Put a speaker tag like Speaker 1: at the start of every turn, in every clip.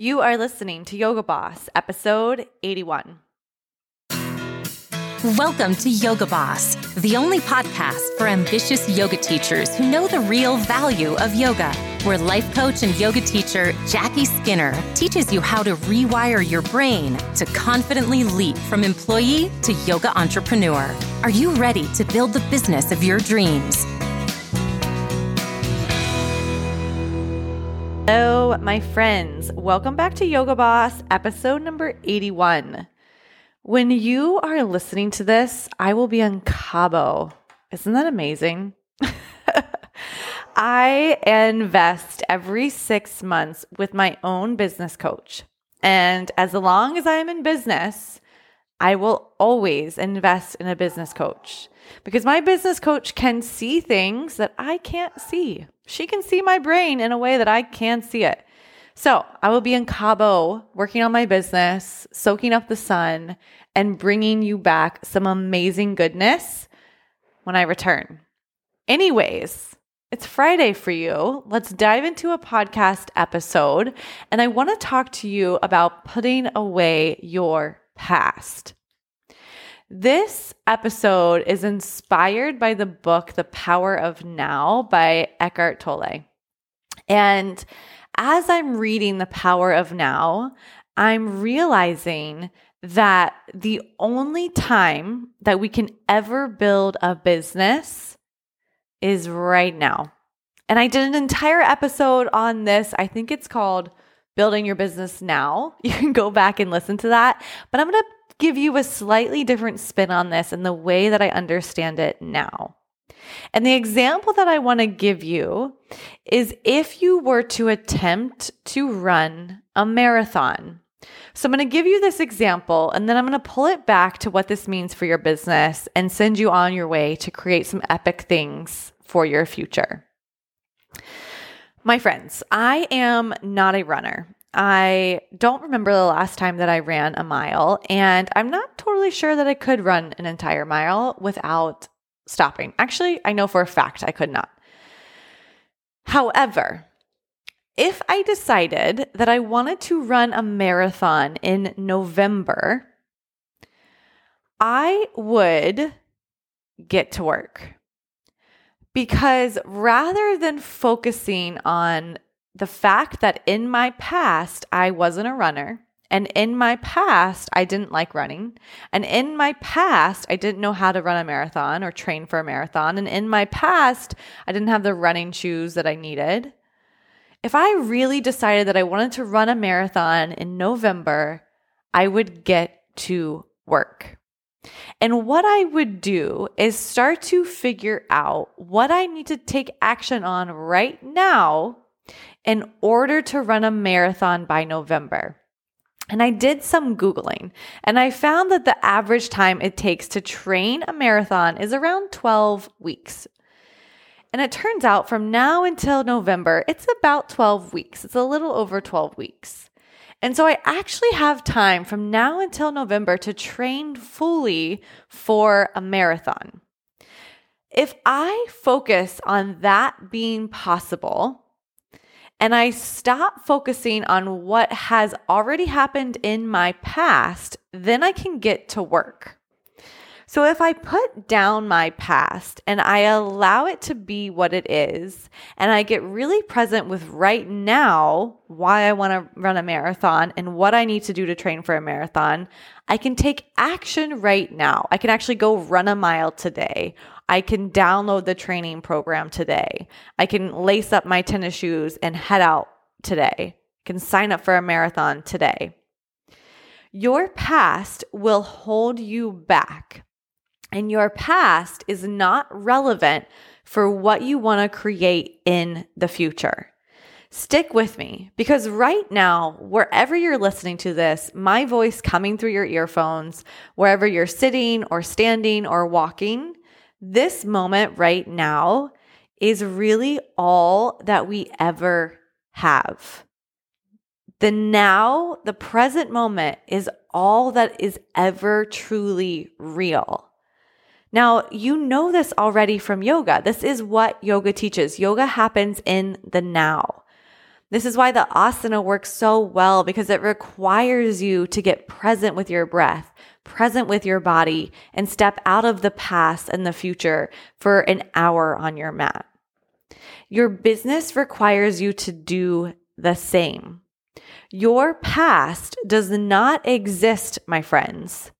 Speaker 1: You are listening to Yoga Boss, episode 81.
Speaker 2: Welcome to Yoga Boss, the only podcast for ambitious yoga teachers who know the real value of yoga. Where life coach and yoga teacher Jackie Skinner teaches you how to rewire your brain to confidently leap from employee to yoga entrepreneur. Are you ready to build the business of your dreams?
Speaker 1: Hello, my friends. Welcome back to Yoga Boss, episode number 81. When you are listening to this, I will be on Cabo. Isn't that amazing? I invest every six months with my own business coach. And as long as I'm in business, I will always invest in a business coach because my business coach can see things that I can't see. She can see my brain in a way that I can't see it. So I will be in Cabo working on my business, soaking up the sun, and bringing you back some amazing goodness when I return. Anyways, it's Friday for you. Let's dive into a podcast episode. And I want to talk to you about putting away your past. This episode is inspired by the book The Power of Now by Eckhart Tolle. And as I'm reading The Power of Now, I'm realizing that the only time that we can ever build a business is right now. And I did an entire episode on this. I think it's called Building Your Business Now. You can go back and listen to that. But I'm going to give you a slightly different spin on this and the way that I understand it now. And the example that I want to give you is if you were to attempt to run a marathon. So I'm going to give you this example and then I'm going to pull it back to what this means for your business and send you on your way to create some epic things for your future. My friends, I am not a runner. I don't remember the last time that I ran a mile, and I'm not totally sure that I could run an entire mile without stopping. Actually, I know for a fact I could not. However, if I decided that I wanted to run a marathon in November, I would get to work. Because rather than focusing on the fact that in my past, I wasn't a runner. And in my past, I didn't like running. And in my past, I didn't know how to run a marathon or train for a marathon. And in my past, I didn't have the running shoes that I needed. If I really decided that I wanted to run a marathon in November, I would get to work. And what I would do is start to figure out what I need to take action on right now in order to run a marathon by November. And I did some Googling and I found that the average time it takes to train a marathon is around 12 weeks. And it turns out from now until November, it's about 12 weeks. It's a little over 12 weeks. And so I actually have time from now until November to train fully for a marathon. If I focus on that being possible, and I stop focusing on what has already happened in my past, then I can get to work. So if I put down my past and I allow it to be what it is, and I get really present with right now why I want to run a marathon and what I need to do to train for a marathon, I can take action right now. I can actually go run a mile today. I can download the training program today. I can lace up my tennis shoes and head out today. I can sign up for a marathon today. Your past will hold you back and your past is not relevant for what you want to create in the future. Stick with me because right now, wherever you're listening to this, my voice coming through your earphones, wherever you're sitting or standing or walking, this moment right now is really all that we ever have. The now, the present moment is all that is ever truly real. Now, you know this already from yoga. This is what yoga teaches. Yoga happens in the now. This is why the asana works so well because it requires you to get present with your breath, present with your body, and step out of the past and the future for an hour on your mat. Your business requires you to do the same. Your past does not exist, my friends,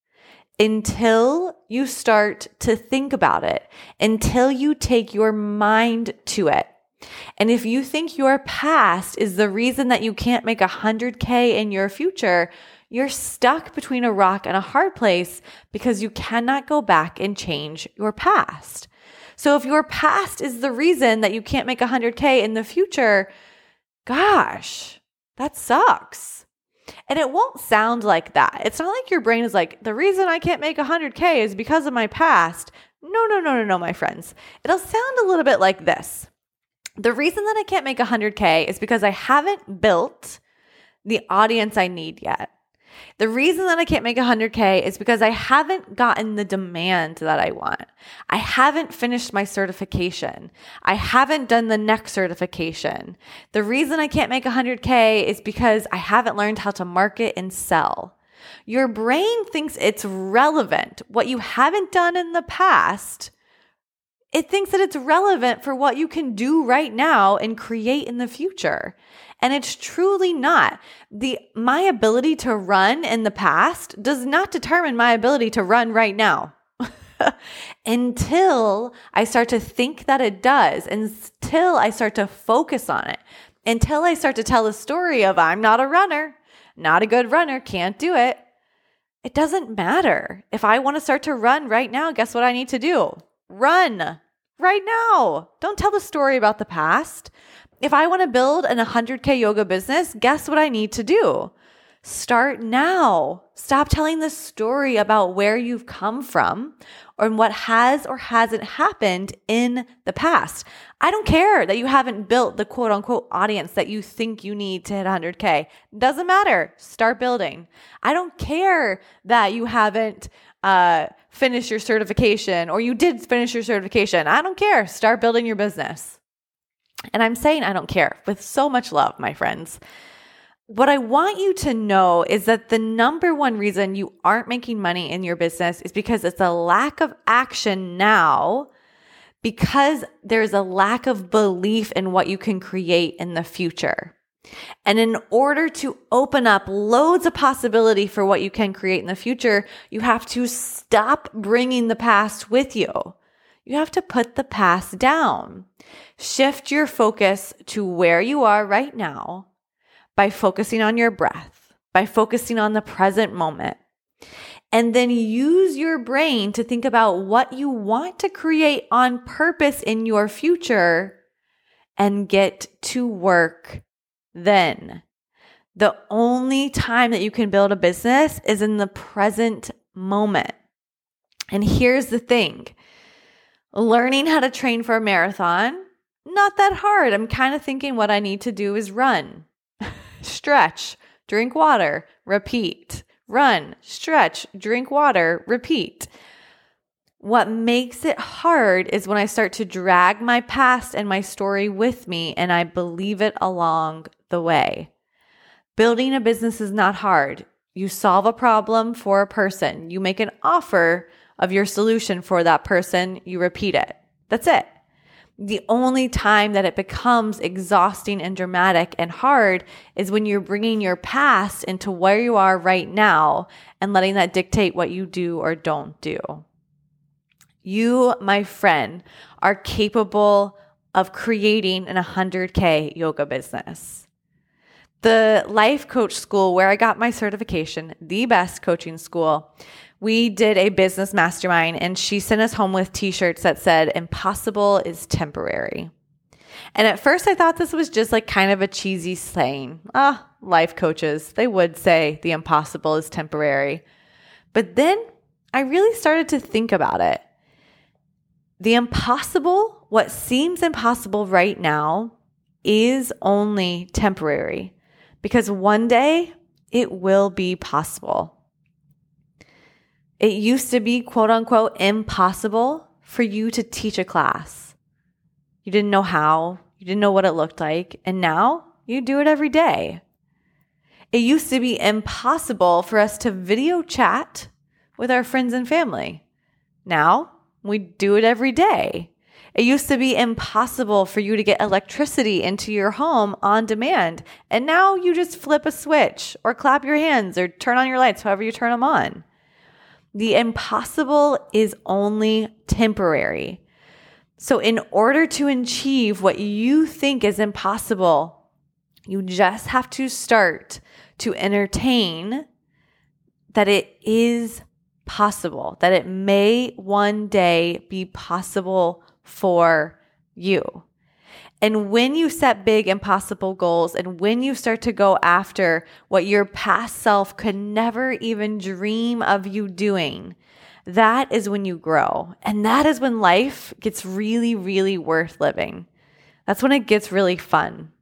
Speaker 1: until you start to think about it, until you take your mind to it. And if you think your past is the reason that you can't make a 100K in your future, you're stuck between a rock and a hard place because you cannot go back and change your past. So if your past is the reason that you can't make 100K in the future, gosh, that sucks. And it won't sound like that. It's not like your brain is like, the reason I can't make 100K is because of my past. No, no, no, no, no, my friends. It'll sound a little bit like this. The reason that I can't make 100K is because I haven't built the audience I need yet. The reason that I can't make 100K is because I haven't gotten the demand that I want. I haven't finished my certification. I haven't done the next certification. The reason I can't make 100K is because I haven't learned how to market and sell. Your brain thinks it's relevant. What you haven't done in the past, it thinks that it's relevant for what you can do right now and create in the future. And it's truly not. The my ability to run in the past does not determine my ability to run right now. until I start to think that it does, until I start to focus on it, until I start to tell a story of I'm not a runner, not a good runner, can't do it. It doesn't matter. If I want to start to run right now, guess what I need to do? Run right now. Don't tell the story about the past. If I want to build an 100K yoga business, guess what I need to do? Start now. Stop telling the story about where you've come from or what has or hasn't happened in the past. I don't care that you haven't built the quote unquote audience that you think you need to hit 100K. Doesn't matter. Start building. I don't care that you haven't uh, finished your certification or you did finish your certification. I don't care. Start building your business. And I'm saying I don't care with so much love, my friends. What I want you to know is that the number one reason you aren't making money in your business is because it's a lack of action now, because there's a lack of belief in what you can create in the future. And in order to open up loads of possibility for what you can create in the future, you have to stop bringing the past with you. You have to put the past down. Shift your focus to where you are right now by focusing on your breath, by focusing on the present moment. And then use your brain to think about what you want to create on purpose in your future and get to work then. The only time that you can build a business is in the present moment. And here's the thing learning how to train for a marathon, not that hard. I'm kind of thinking what I need to do is run, stretch, drink water, repeat, run, stretch, drink water, repeat. What makes it hard is when I start to drag my past and my story with me and I believe it along the way. Building a business is not hard. You solve a problem for a person, you make an offer of your solution for that person, you repeat it. That's it. The only time that it becomes exhausting and dramatic and hard is when you're bringing your past into where you are right now and letting that dictate what you do or don't do. You, my friend, are capable of creating an 100K yoga business. The life coach school where I got my certification, the best coaching school, we did a business mastermind and she sent us home with t shirts that said, Impossible is temporary. And at first, I thought this was just like kind of a cheesy saying. Ah, oh, life coaches, they would say the impossible is temporary. But then I really started to think about it. The impossible, what seems impossible right now, is only temporary because one day it will be possible. It used to be quote unquote impossible for you to teach a class. You didn't know how, you didn't know what it looked like. And now You do it every day. It used to be impossible for us to video chat with our friends and family. Now we do it every day. It used to be impossible for you to get electricity into your home on demand. And now you just flip a switch or clap your hands or turn on your lights, however you turn them on. The impossible is only temporary. So, in order to achieve what you think is impossible, you just have to start to entertain that it is possible, that it may one day be possible for you. And when you set big, impossible goals, and when you start to go after what your past self could never even dream of you doing, that is when you grow. And that is when life gets really, really worth living. That's when it gets really fun.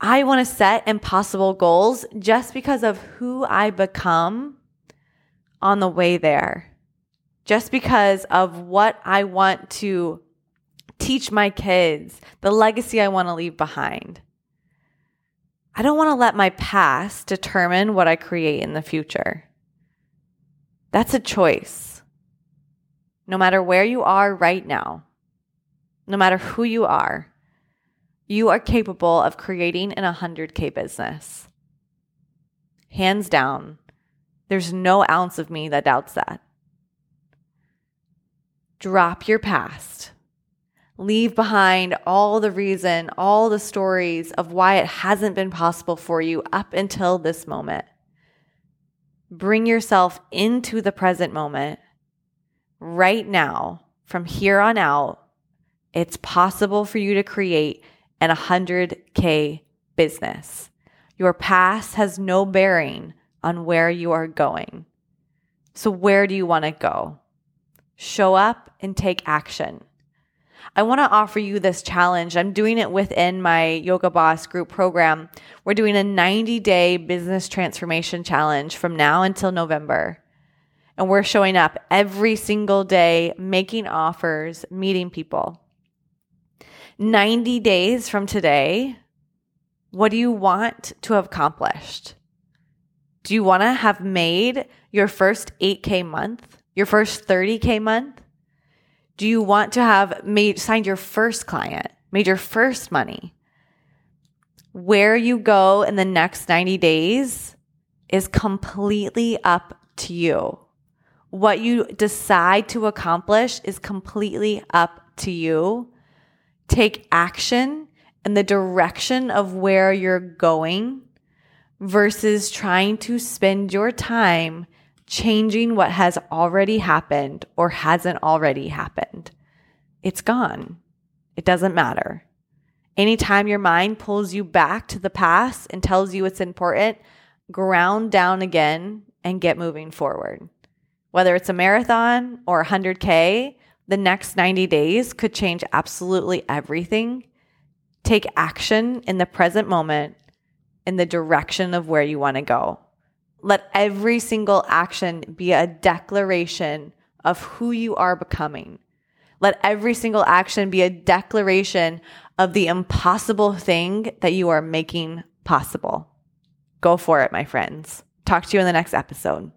Speaker 1: I want to set impossible goals just because of who I become on the way there just because of what I want to teach my kids, the legacy I want to leave behind. I don't want to let my past determine what I create in the future. That's a choice. No matter where you are right now, no matter who you are, you are capable of creating an 100K business. Hands down, there's no ounce of me that doubts that. Drop your past. Leave behind all the reason, all the stories of why it hasn't been possible for you up until this moment. Bring yourself into the present moment. Right now, from here on out, it's possible for you to create an 100K business. Your past has no bearing on where you are going. So, where do you want to go? Show up and take action. I want to offer you this challenge. I'm doing it within my Yoga Boss group program. We're doing a 90 day business transformation challenge from now until November. And we're showing up every single day, making offers, meeting people. 90 days from today, what do you want to have accomplished? Do you want to have made your first 8K month? Your first 30K month? Do you want to have made signed your first client, made your first money? Where you go in the next 90 days is completely up to you. What you decide to accomplish is completely up to you. Take action in the direction of where you're going versus trying to spend your time changing what has already happened or hasn't already happened. It's gone. It doesn't matter. Anytime your mind pulls you back to the past and tells you it's important, ground down again and get moving forward. Whether it's a marathon or 100K, the next 90 days could change absolutely everything. Take action in the present moment in the direction of where you want to go. Let every single action be a declaration of who you are becoming. Let every single action be a declaration of the impossible thing that you are making possible. Go for it, my friends. Talk to you in the next episode.